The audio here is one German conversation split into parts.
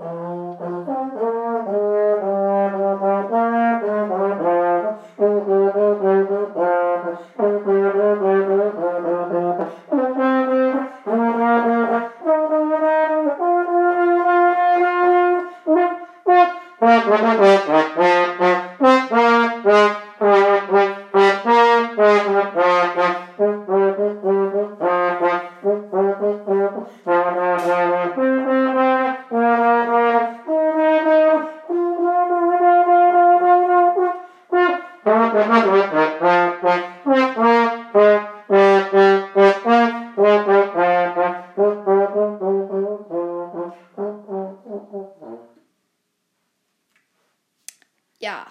Oh. Uh.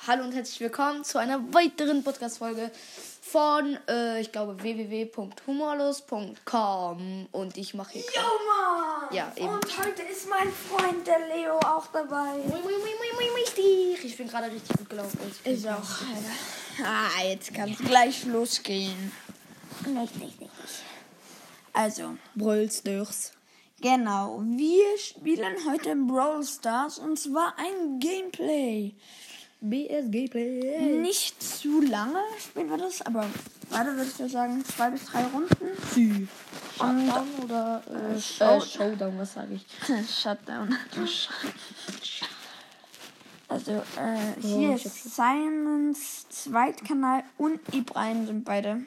Hallo und herzlich willkommen zu einer weiteren Podcast-Folge von, äh, ich glaube, www.humorlos.com. Und ich mache hier. Grad- Mann! Ja, eben. Und heute ist mein Freund, der Leo, auch dabei. Mui, mui, mui, Richtig. Ich bin gerade richtig gut gelaufen. Ich bin Ist auch, Alter. Ah, jetzt kann es gleich losgehen. Nicht, nicht, nicht, nicht. Also, Brawl Stars. genau. Wir spielen heute Brawl Stars und zwar ein Gameplay. BSG Play. Nicht zu lange spielen wir das, aber weiter würde ich so sagen, zwei bis drei Runden. Sie. Shutdown oder äh, äh, Showdown, was sage ich? Shutdown. Also, äh, Oh, hier hab ist Simons Zweitkanal und Ibrahim sind beide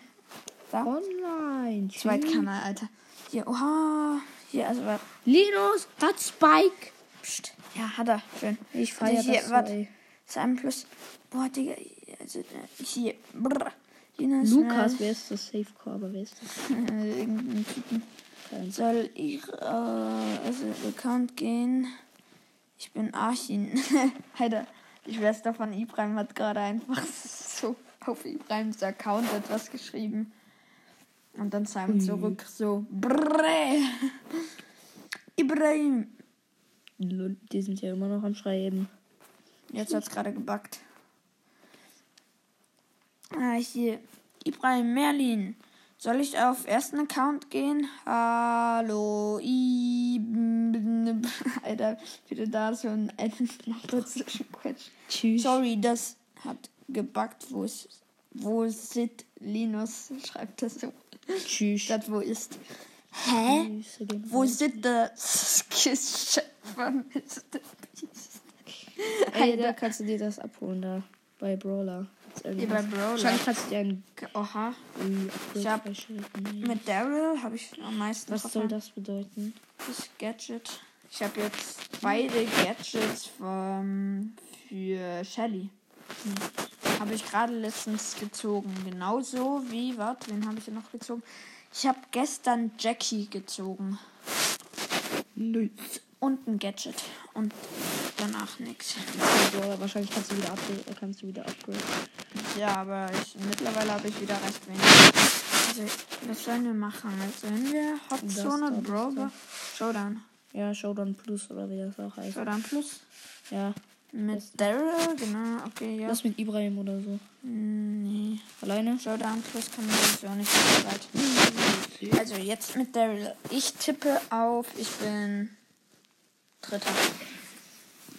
da. Online. Zweitkanal, Alter. Hier, oha. Hier, also, warte. Linus hat Spike. Psst. Ja, hat er. Schön. Ich Also feiere hier, das. Ey. Simon plus. Boah, Digga. Also, äh, hier. Brr. Lukas, äh, wer ist das Safecore, aber wer ist das? irgendein Typen. Soll ich, äh, also, Account gehen? Ich bin Archin. Alter, die Schwester von Ibrahim hat gerade einfach so auf Ibrahims Account etwas geschrieben. Und dann Simon zurück so, Brrrr. Ibrahim. Die sind ja immer noch am Schreiben. Jetzt hat's gerade gebackt. Ah, hier. Ibrahim Merlin. Soll ich auf ersten Account gehen? Hallo, I. Alter, bitte da so ein dazwischen. Tschüss. Sorry, das hat gebackt. Wo ist. Wo ist Linus? Schreibt das so. Tschüss. Statt wo ist. Hä? Gehen Wo sind das Kiss von Mr. Beast? Ey, da kannst du dir das abholen da. Bei Brawler. Hier bei Brawler. Schon kannst du dir ein Oha. Ich hab-. Mit Daryl habe ich am meisten Was soll das bedeuten? das Gadget? Ich habe jetzt beide Gadgets vom, für Shelly. Habe ich gerade letztens gezogen. Genauso wie, warte, wen habe ich denn noch gezogen? Ich habe gestern Jackie gezogen. Nichts. Und ein Gadget. Und danach nichts. Brawler, wahrscheinlich kannst du wieder update, äh, kannst du wieder upgraden. Ja, aber ich, mittlerweile habe ich wieder recht wenig. Also, was sollen wir machen? Also, wenn wir Das Hotzone, Brawler, Showdown. Ja, Showdown Plus oder wie das auch heißt. Showdown Plus. Ja. Mit Daryl, genau, okay, ja. Was mit Ibrahim oder so? Hm, Nee. Alleine? Showdown Plus kann man sowieso nicht so weit. Also jetzt mit Daryl. Ich tippe auf, ich bin Dritter.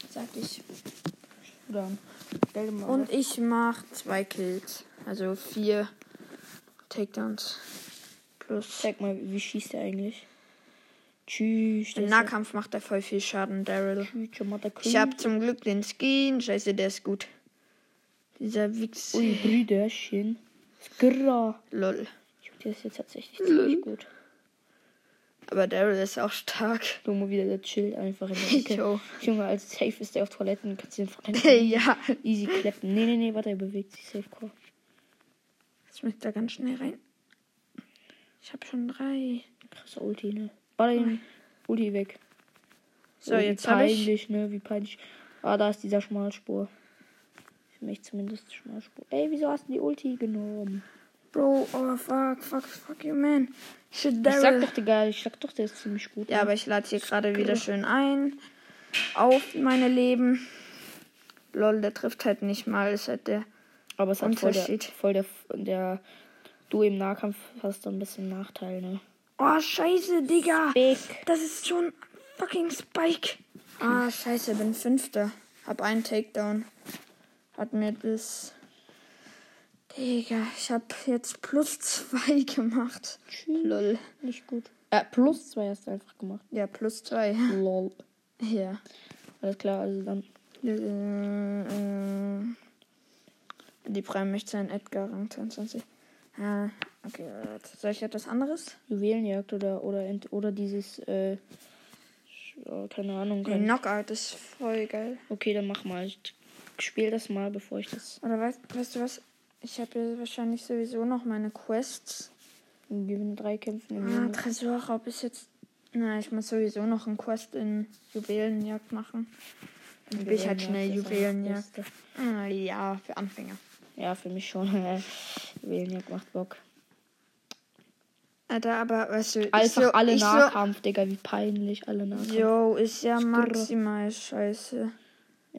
Sag ich. Mal Und ich mach zwei Kills. Also vier Takedowns. Plus. Zeig mal, wie schießt er eigentlich? Tschüss. Im Nahkampf macht er voll viel Schaden, Daryl. Ich hab zum Glück den Skin. Scheiße, der ist gut. Dieser Wix. Ui, Brüderchen. Skra. Lol. Ich finde das jetzt tatsächlich ziemlich gut. Aber Daryl ist auch stark. Junge, wieder der chillt einfach in der Ecke. Jo. Junge, als safe ist der auf Toiletten. Kannst du den von ja. easy kleppen. Nee, nee, nee, warte, er bewegt sich safe core. Ich da ganz schnell rein. Ich habe schon drei. Krasse Ulti, ne? Warte, den Ulti weg. So, Oh, jetzt habe ich. peinlich, ne? Wie peinlich. Ah, da ist dieser Schmalspur. Für mich zumindest Schmalspur. Ey, wieso hast du die Ulti genommen? Bro, oh fuck, fuck, fuck you, man. Shit, Ich sag Daryl. doch, Digga, ich sag doch, der ist ziemlich gut. Ja, aber ich lade hier gerade wieder schön ein. Auf meine Leben. Lol, der trifft halt nicht mal. Ist halt der. aber es hat voll der, voll der, der. Du im Nahkampf hast so ein bisschen Nachteil, ne? Oh, scheiße, Digga. Big. Das ist schon fucking Spike. Ah, scheiße, bin Fünfter. Hab einen Takedown. Hat mir das. Digga, ich hab jetzt plus zwei gemacht. Lol. Nicht gut. Äh, plus zwei hast du einfach gemacht. Ja, plus zwei. Lol. Ja. Alles klar, also dann. Äh, äh, die Prime möchte sein Edgar Rang 22. Ah, okay. Soll ich etwas anderes? Juwelenjagd oder oder oder dieses äh, äh, keine Ahnung. Kein, Knockout ist voll geil. okay, dann mach mal. Ich spiel das mal, bevor ich das Oder weißt, weißt du was? Ich habe ja wahrscheinlich sowieso noch meine Quests. gewinne drei Kämpfen im Ah. Tresorraub ist jetzt. Na, ich muss sowieso noch einen Quest in Juwelenjagd machen. Dann bin ich halt schnell Juwelenjagd. Ah, ja, für Anfänger. Ja, für mich schon. Juwelenjagd macht Bock. Alter, aber weißt du, Einfach so, alle ich so, Nahkampf, Digga, wie peinlich alle Nahkampf. Jo, ist ja maximal scheiße.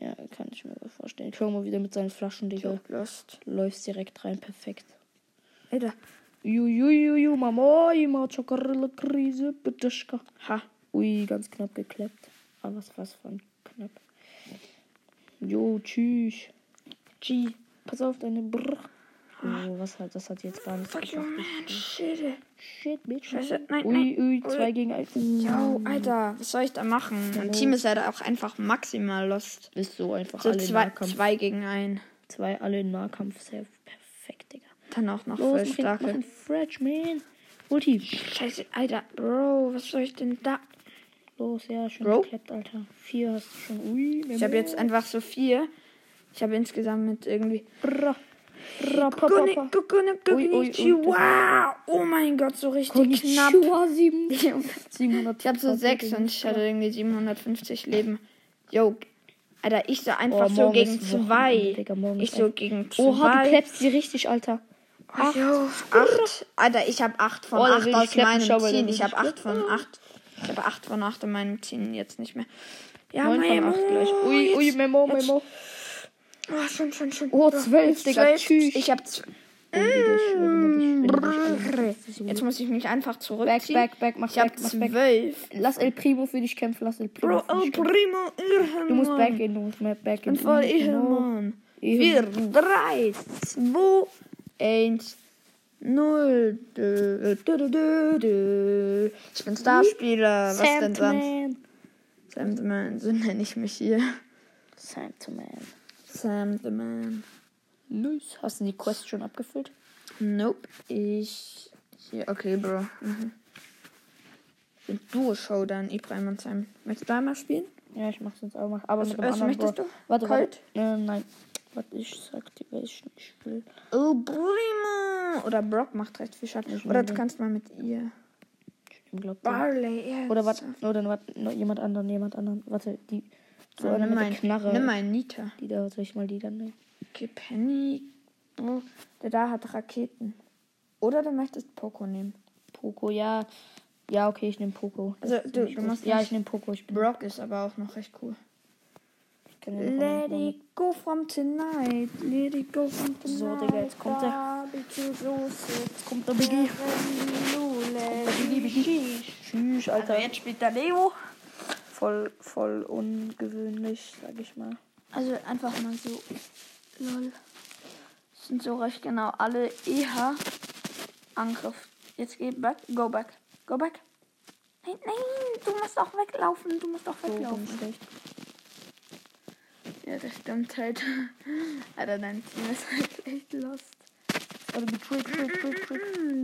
Ja, kann ich mir so vorstellen. Schau mal wieder mit seinen Flaschen, Digga. So, lost. Läufst direkt rein, perfekt. Alter, Ju, ju, ju, ju, Mama, ima, Chokorilla Krise, Bitteschka. ha. Ui, ganz knapp geklappt. Aber was, was von knapp. Jo, tschüss. G, pass auf deine Brr. Oh, was hat, das hat jetzt gar nicht Fuck man, shit. Bitch. Scheiße, nein, Ui, nein. ui, zwei gegen ein. Jo, Alter, was soll ich da machen? Mein Team ist leider auch einfach maximal lost. Ist so einfach So alle in zwei, Nahkampf. zwei gegen ein. Zwei alle in Nahkampf. Sehr perfekt, Digga. Dann auch noch Los, voll starke. fresh, man. Ulti. Scheiße, Alter, Bro, was soll ich denn da? Los, ja, schon Bro? geklappt, Alter. Vier hast du schon. Ui, Ich habe jetzt einfach so vier. Ich habe insgesamt mit irgendwie. Ra, Konnichiwa. Oh mein Gott, so richtig knapp. Konnichiwa, sieben. 700. Ich habe so sechs und ich hatte irgendwie 750 Leben. Yo, Alter, ich so einfach Oh, so gegen zwei. Digga, Ich so gegen zwei. Oha, du klappst sie richtig, Alter. Ach, yo, acht. Alter, ich habe acht von Oh, acht ich aus klappen, meinem schau Team. Ich habe ich acht von acht. Ich habe acht von acht in meinem Team jetzt nicht mehr. Ja, 9 von Memo, 8 gleich. Ui, ui, jetzt- Memo, jetzt- Memo. Oh, schon, schon, schon. Oh, 12, Jetzt Digga, zwölf. tschüss. Ich alle- Jetzt muss ich mich einfach Back, zurückziehen. back, back, mach Ich back, mach back. zwölf. Lass El Primo für dich kämpfen, lass El Primo Bro, El. Primo, Irrmann. Du musst backgehen, du musst mehr bin voll genau. Irrmann. Vier, drei, zwei, eins, null. Ich bin Starspieler. Was denn sonst? Sandman. So nenne ich mich hier. Sandman. Sam the Man. Nice. Hast du die Quest schon abgefüllt? Nope. Ich. Hier, okay, Bro. Mhm. Bin Duo-Showdown, Ibrahim und Sam. Möchtest du einmal spielen? Ja, ich mach's jetzt auch mal. Aber Was- mit dem was anderen möchtest Bro. du? Warte, Colt? warte. Äh, nein. Warte, ich sag dir, welchen ich will. Oh, Primo! Oder Brock macht recht viel Schaden. Ich Oder du kannst mal mit ihr. Ich glaub, Barley, ja. Oder warte, oder warte, jemand anderen, jemand anderen. Warte, die. So eine nimm mit der mal, Knarre. nimm mal Nita. Die da, soll ich mal die dann nehmen? Okay, Penny. Oh, der da hat Raketen. Oder du möchtest Poco nehmen. Poco, ja. Ja, okay, ich nehme Poco. Das Also, du- du musst Ja, ich nehme Poco. Ich. Brock ist aber auch noch recht cool. Let it go from tonight. Let it go from tonight. So, Digga, jetzt kommt der. Jetzt kommt der Biggie. Lule. Biggie, Biggie. Tschüss, Alter. Also jetzt spielt der Leo. Voll, voll ungewöhnlich, sag ich mal. Also einfach mal so. Lol. Das sind so recht genau alle eher Angriff. Jetzt geh back. Go back. Go back. Nein, nein, du musst auch weglaufen. Du musst auch So bin weglaufen. schlecht. Ja, das stimmt halt. Alter, dein Team ist halt echt lost. Die Trick, Trick, Trick, Trick.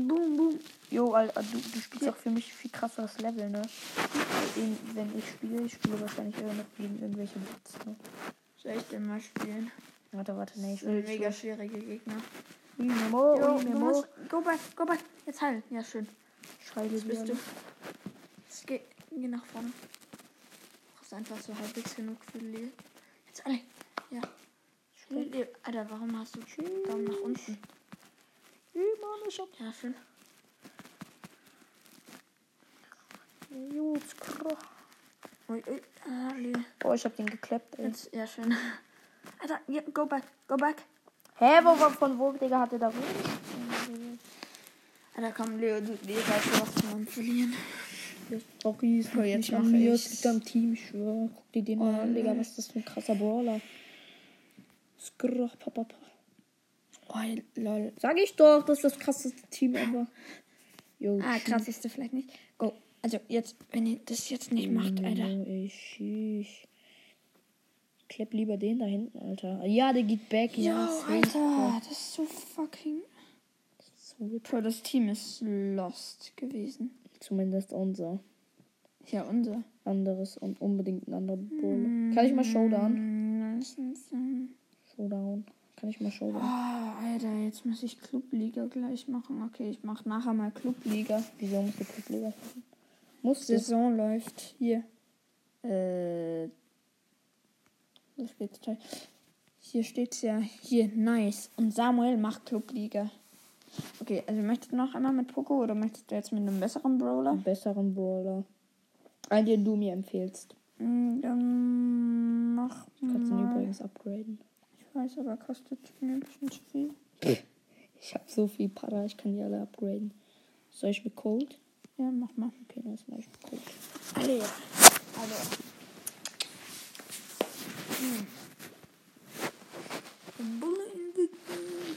Boom, boom. Jo, Alter, du, du spielst auch für mich viel krasseres Level, ne? Eben, Wenn ich spiele, ich spiele wahrscheinlich eher mit gegen irgendwelche Bots, ne? Soll ich denn mal spielen? Warte, warte, nee, ich will mega schwierige Gegner. Ui, Memo, Jo, ui, Memo. musst. Go back, go back. Jetzt heilen. Ja, schön. Schreie Jetzt bist du. Jetzt geh, geh nach vorne. Du brauchst einfach so halbwegs genug für Leo. Jetzt alle. Ja. Alter, warum hast du Daumen nach unten? Ui, Mann, ich hab... Ja, schön. Skra. Ui, ui. Ah, Leo. Oh, ich hab den geklappt, ey. Jetzt, ja, schön. Alter, ja, go back, go back. Hä, wo, wo, von wo, Digga, hat der da rum? Alter, komm, Leo, du, Leo weißt du, was wir verlieren. Rocky ist So, jetzt nicht mache an mir, ich's. es liegt am Team, ich schwöre. Guck dir den mal an, Oh, Digga, was ist das für ein krasser Brawler. Skrrr, papa, papa. Oh, lol. Sag ich doch, das ist das krasseste Team ever. Jo, Ah, krasseste vielleicht nicht. Also jetzt, wenn ihr das jetzt nicht macht, Alter. Klepp lieber den da hinten, Alter. Ja, der geht back. Ja, Ja, Alter, das ist so fucking. So Bro, das Team ist lost gewesen. zumindest unser. Ja, unser. Anderes und unbedingt ein anderer Brawler. Kann ich mal Showdown? Showdown. Kann ich mal Showdown? Oh, Alter, jetzt muss ich Clubliga gleich machen. Okay, ich mach nachher mal Clubliga. Wieso musst du Clubliga machen? Musst du? Saison läuft hier. Äh. Wo steht's da? Hier steht's ja. Hier, nice. Und Samuel macht Clubliga. Okay, also möchtest du noch einmal mit Poco oder möchtest du jetzt mit einem besseren Brawler? Einen besseren Brawler. Einen, den du mir empfehlst. Mm, Dann mach Kannst du ihn mal. übrigens upgraden. Ich weiß, aber kostet mir ein bisschen zu viel. Ich habe so viel Para, ich kann die alle upgraden. Soll ich mit Cold? Ja, mach mal. Okay, mach ich mit Cold. Alle jetzt. Alle. Hm. Bulle entwickeln.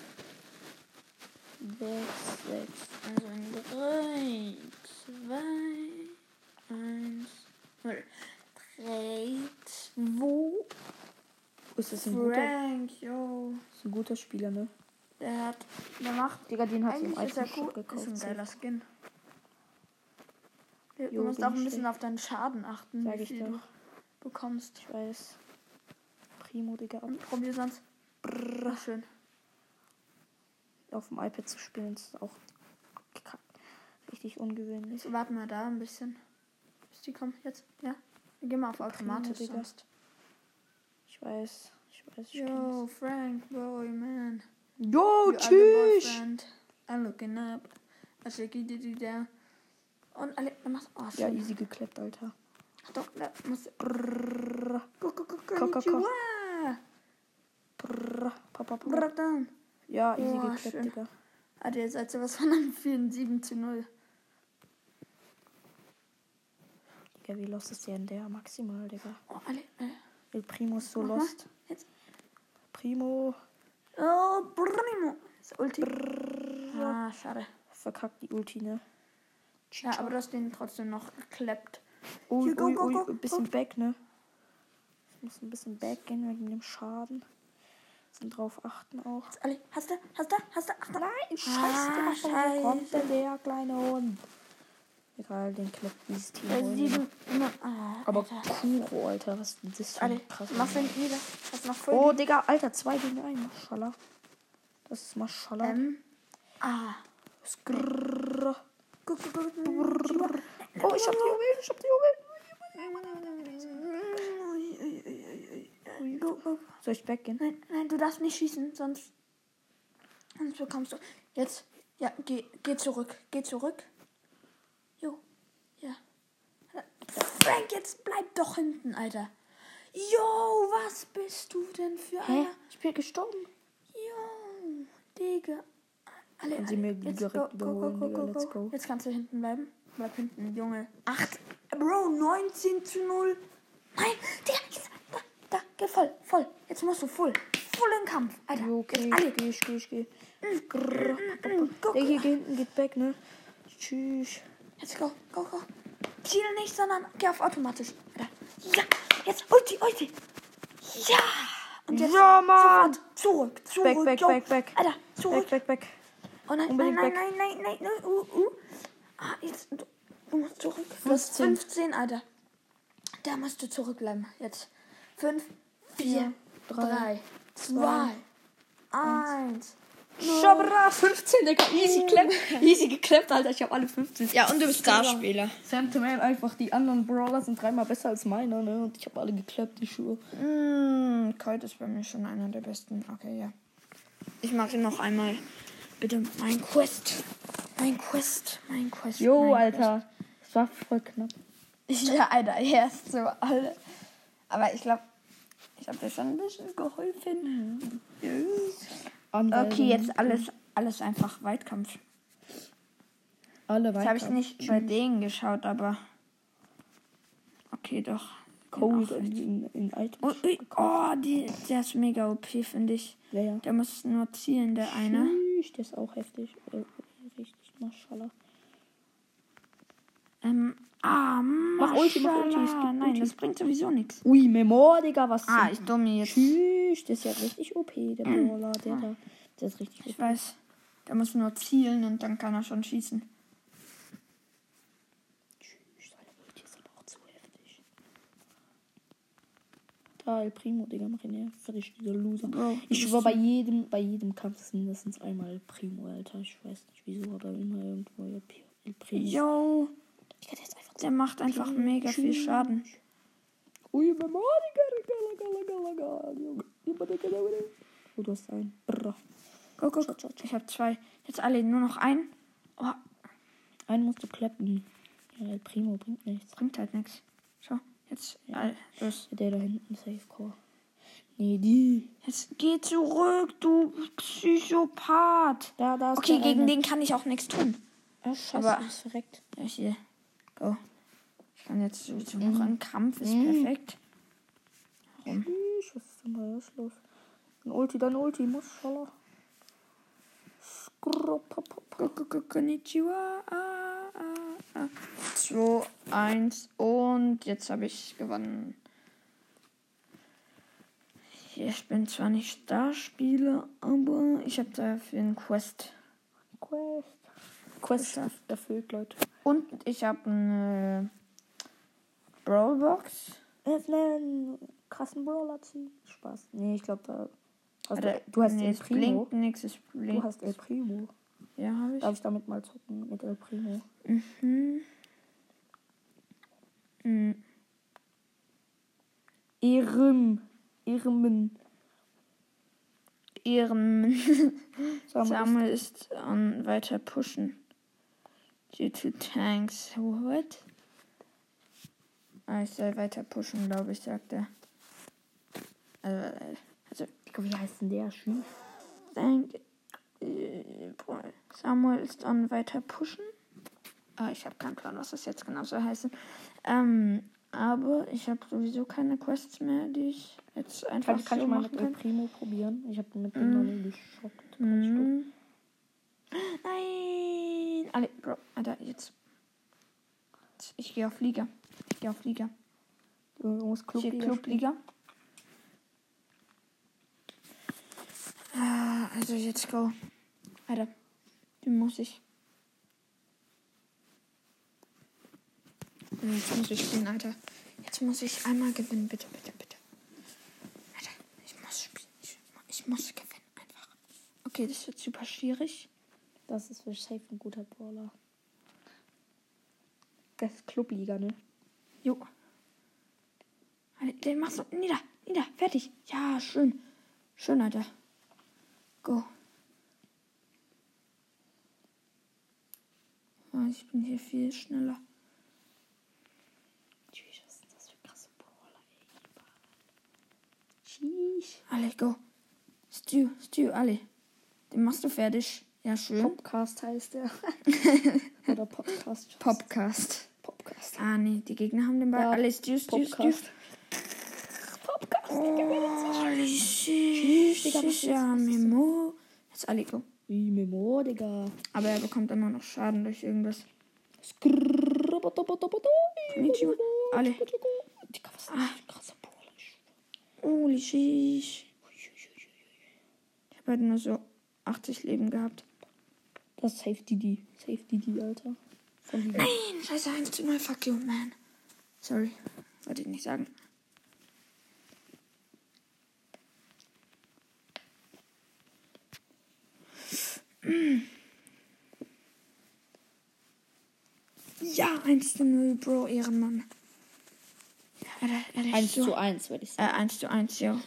Sechs, sechs. Also in 3, 2, 1, 0. 3, 2, Ist das ein guter, Frank, yo. ist ein guter Spieler, ne? Der hat, der macht, Digga, den hat sie im er gut, gekauft. ist ein geiler Skin. Musst auch ein bisschen auf deinen Schaden achten, Sag wie viel du bekommst. Ich weiß. Primo, Digga. Und probier sonst. Brrr, schön. Auf dem iPad zu spielen ist auch richtig ungewöhnlich. Jetzt warten wir da ein bisschen. Bis die kommen jetzt. Ja. Wir gehen mal auf automatisch Digga. sonst. Ich weiß. Ich weiß. Ich Yo, Frank, boy, man. Yo, You tschüss. I'm looking up. I shake it it down. Und alle, dann machst oh, Ja, easy geklappt, Alter. Doch, da musst du. Brrr, Go, go, go, Ko- ko- ko. konnichiwa. brrr, papa, papa. Brrr, dann. Ja, easy Boah, geklappt, schön. Digga. Alter, jetzt seid ihr was von einem 4 7 zu 0. Digga, wie lost ist der denn der? Maximal, Digga. Oh, alle, alle. El Primo ist so mal. lost. Jetzt. Primo Oh, Brrrimo. Das Ulti. Ah, schade. verkackt die Ulti, ne? Ja, aber du hast den trotzdem noch geklappt. Ui, Hier, go, ui, go, ui, go, ein bisschen back, ne? Ich muss ein bisschen back gehen wegen dem Schaden. Sind drauf achten auch. Ali, hast du? Hast du? Hast du? Ach, Nein, scheiße, Ah, Digga, wo kommt scheiße. denn der kleine Hund? Egal, den klappt dieses Team. Wohl sieben. nicht. immer- Ah, Aber. Kuro, Alter, was ist das für ein du Hund? ihn wieder? Hast du noch voll? Oh, Digga, Alter, zwei gegen einen. Maschallah. Das ist Maschallah. Ähm. Ah. Skrrr. Guck, guck, guck. Oh, ich hab die Juwelen, ich hab die Juwelen. Soll ich back gehen? Nein, nein, du darfst nicht schießen, sonst, sonst bekommst du. Jetzt, ja, geh, geh zurück, geh zurück. Jo, ja. Frank, jetzt bleib doch hinten, Alter. Jo, was bist du denn für Hä? einer? Ich bin gestorben. Jo, Digga. Alle, Können Sie alle, mir jetzt direkt überholen, Digga, let's go. Jetzt kannst du hinten bleiben. Bleib hinten, Junge. Acht. Bro, 19 zu 0. Nein, Digga, jetzt, da, da, geh voll, voll. Jetzt musst du voll. Voll in Kampf, Alter. Okay, alle. ich geh, ich geh, ich geh. Mm, Go, Der hier hinten geht back, ne? Tschüss. Jetzt go, go, go. Ziel nicht, sondern geh auf automatisch. Alter. Ja, jetzt Ulti, Ulti. Ja. Und jetzt Ja, Mann. sofort zurück, zurück. Back, back, back, back. Alter, zurück. Back, back, back. Oh nein, nein, nein, nein, nein, nein, nein. Uh, uh. Ah, jetzt, du, du musst zurück. Du hast 15. 15, Alter. Da musst du zurückbleiben. Jetzt. 5, 4, Vier, 3, drei, 2, 1. Schabra, 15, Digga. Easy geklappt. Easy geklappt, Alter. Ich hab alle 15. Ja, und du bist Starspieler. Sentiment einfach, die anderen Brawler sind dreimal besser als meiner, ne? Und ich habe alle geklappt, die Schuhe. Mm, Colt ist bei mir schon einer der besten. Okay, ja. Ich mache noch einmal. Bitte mein Quest. Mein Quest. Mein Quest. Jo, mein Alter. Das war voll knapp. Quest. Ja, Alter, erst so alle. Aber ich glaube, ich habe dir schon ein bisschen geholfen. Okay, jetzt alles, alles einfach Weitkampf. Alle Jetzt weiter. habe ich nicht bei denen geschaut, aber okay, doch. Cold in, in, in. Oh, oh die, der ist mega OP, finde ich. Wer ja? Der muss nur zielen, der eine. Tschüss, der ist auch heftig. Äh, richtig, Maschallah. Ähm, ah, Mach Ulti, mach Ulti, Nein, Ulti. das bringt sowieso nichts. Ui, Memor, Digga, was Ah, ich dumme jetzt. Tschüss, der ist ja richtig OP, der Brawler, der da. Der ist richtig Ich OP. weiß. Der muss nur zielen und dann kann er schon schießen. Tschüss, seine Ulti ist aber auch zu heftig. Da, El Primo, Digga, mach ihn ja fertig, dieser Loser. Bro, Ich bist bei jedem, bei jedem Kampf ist mindestens einmal El Primo, Alter. Ich weiß nicht wieso, aber immer irgendwo El Primo. Yo, Digga, der einfach der macht einfach mega viel Schaden. Ui, Mama, Digga, Digga, Digga, Digga, Digga. Immer Digga, Digga, Digga. Oh, du hast einen. Brr. Go, go, go. Ich habe zwei. Jetzt alle nur noch einen. Oh, Einen musst du klappen. Ja, El Primo bringt nichts. bringt halt nichts. Jetzt all, los. Der da hinten, Safe Core. Nee, die. Jetzt geh zurück, du Psychopath. Da, da ist Okay, gegen eine. den kann ich auch nichts tun. Ah, scheiße, aber- du bist verreckt. Ja, hier. Go. Ich kann jetzt sowieso noch einen Kampf, ist perfekt. Warum? Tschüss, was ist denn da jetzt los? Ein Ulti, dein Ulti, muss go, konnichiwa. Ah, ah, ah. 2, 1 und jetzt habe ich gewonnen. Ich bin zwar nicht Starspieler, aber ich habe dafür einen Quest. Quest. Quest erfüllt, Leute. Und ich habe eine Brawlbox. Öffnen. Krassen Brawler ziehen. Spaß. Nee, ich glaube, da. Hast Oder- du, hast nee, El Primo. blinkt nichts, es blinkt. Du hast El Primo. ja, habe ich. Darf ich damit mal zocken mit El Primo? Mhm. Mhm. Irem. Irmen. Ehren. Samuel. Samuel ist an weiter pushen. Due to tanks. What? Ah, ich soll weiter pushen, glaube ich, sagt er. Also, also wie heißt denn der? Thank, boah. Samuel ist an weiter pushen. Ah, ich habe keinen Plan, was das jetzt genau soll heißen. Ähm, aber ich habe sowieso keine Quests mehr, die ich jetzt einfach Kann, kann so ich mal mit kann. Primo probieren? Ich habe mit dem noch nie geschockt. Mhm. Nein! Alle, Bro, Alter, jetzt. Ich gehe auf Liga. Ich gehe auf Liga. Du musst Hier Clubliga Clubliga. Ah, also jetzt go. Alter, den muss ich. Jetzt muss ich spielen, Alter. Jetzt muss ich einmal gewinnen, bitte, bitte, bitte. Alter, ich muss spielen. Ich, ich muss gewinnen, einfach. Okay, das wird super schwierig. Das ist für safe ein guter Brawler. Das ist Clubliga, ne? Jo. Alter, Den machst du. Nieder, nieder, fertig. Ja, schön. Schön, Alter. Go. Ich bin hier viel schneller. Tschüss, was ist das für krasse Brawler, Tschüss. Alle, go. Stu, Stu, alle. Den machst du fertig. Ja, schön. Popcast heißt der. Oder Podcast. Popcast. Popcast. Ah, nee, die Gegner haben den Ball. Ja, Alle, Stu, Stu, Stu. Popcast. Holy shit. Ja, Memo. Jetzt alle, go. Wie Memo, Digga. Aber er bekommt immer noch Schaden durch irgendwas. Alle. Digga, was ist das für ein krasser Brawler? Ich Holy shit. Ich habe halt nur so 80 Leben gehabt. Das ist Safe Didi. Safe Didi, Alter. Nein, scheiße, 1 zu 0, fuck you, man. Sorry, wollte ich nicht sagen. Ja, 1 zu 0, Bro, Ehrenmann. Ja, Alter, Alter, 1 so- zu 1, würde ich Äh, sagen. 1 zu 1, ja.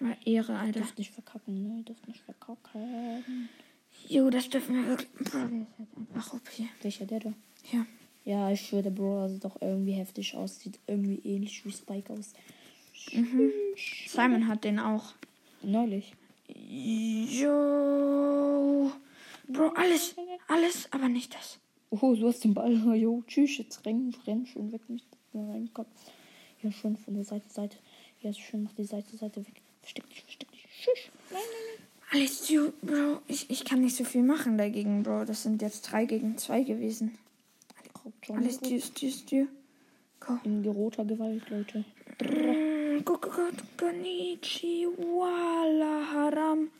Aber Ehre, Alter. Dürft nicht verkacken, ne? Dürft nicht verkacken. Jo, das dürfen wir wirklich. Bro, der ist halt einfach OP. Welcher der da? Ja. Ja, ich schwöre, der Brawler sieht doch irgendwie heftig aus. Sieht irgendwie ähnlich wie Spike aus. Simon hat den auch. Neulich. Jo. Bro, alles. Alles, aber nicht das. Oh, du hast den Ball. Jo, tschüss, jetzt renn, renn schon weg. Nicht, reinkommen. Ja, schön von der Seite, Seite. Ja, schön nach der Seite, Seite weg. Versteck dich, versteck dich. Schusch. Nein, nein, nein. Alles du, Bro. Ich, ich kann nicht so viel machen dagegen, Bro. Das sind jetzt drei gegen zwei gewesen. Schon. Alles du, du, du. Go. In roter Gewalt, Leute. Mm. Konnichiwa, Haram.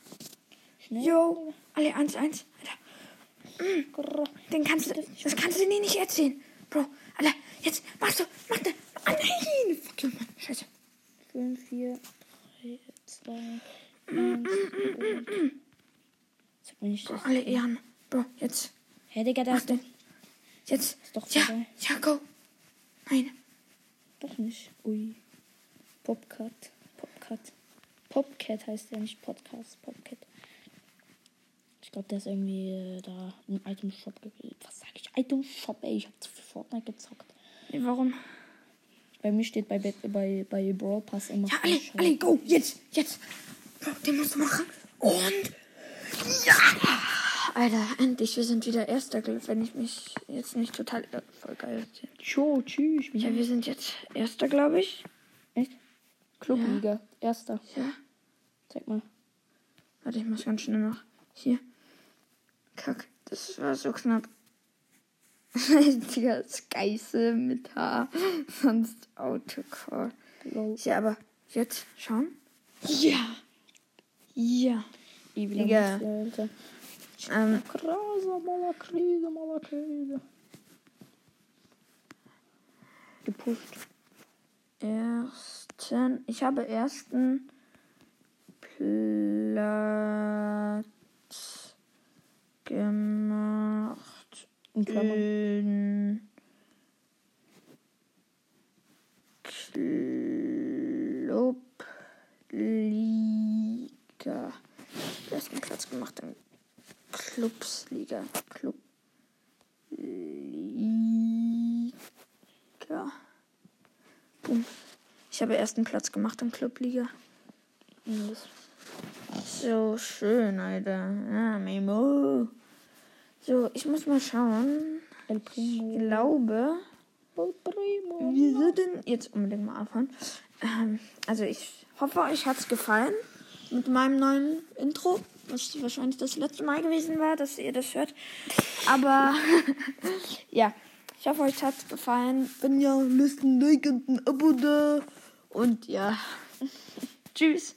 Schnell. Yo. Alle eins, eins. Alter. Den kannst du, das kannst du dir nicht erzählen. Bro, Alter, jetzt machst du, mach da. Ah, nein. Fuck you, Mann. Scheiße. 5, 4, 3, 2, 1. Sag mir nicht, das. alle Ehren. Bro, jetzt. Hä, Digga, da ist doch. Jetzt. ist doch Ja, vorbei. ja, go. Nein. Doch nicht. Ui. Popcat. Popcat. Popcat heißt der nicht Podcast. Popcat. Ich glaube, der ist irgendwie äh, da im Item Shop gewesen. Was sag ich? Item Shop, ey. Ich hab zu viel Fortnite gezockt. Nee, warum? Bei mir steht bei, bei, bei Brawl Pass immer. Ja, alle, alle, go. Jetzt, jetzt. Den musst du machen. Und. Ja. Alter, endlich. Wir sind wieder Erster, wenn ich mich jetzt nicht total. Äh, voll geil. Tscho, tschüss. Ja, wir sind jetzt Erster, glaube ich. Echt? Clubliga. Erster. Ja. Zeig mal. Warte, ich muss ganz schnell noch. Hier. Kack, das war so knapp. Digga, Skyse mit H. Sonst Autocore. Lol. Ja, aber jetzt schauen. Ja. Ja. Lange Digga. Ähm, Krase, Mama Krise, Mama Krise. Gepusht. ersten. Ich habe ersten Platz gemacht. In Klammern. In Clubliga. Ersten Platz gemacht in Clubsliga. Clubliga. Boom. Ich habe ersten Platz gemacht in Clubliga. Yes. So schön, Alter. Ja, Memo. So, ich muss mal schauen. Ich glaube, wir sollten jetzt unbedingt mal anfangen. Ähm, also ich hoffe, euch hat's gefallen mit meinem neuen Intro, was wahrscheinlich das letzte Mal gewesen war, dass ihr das hört. Aber ja, ich hoffe, euch hat's gefallen. Wenn ja, lasst ein Like und ein Abo da. Und ja, tschüss.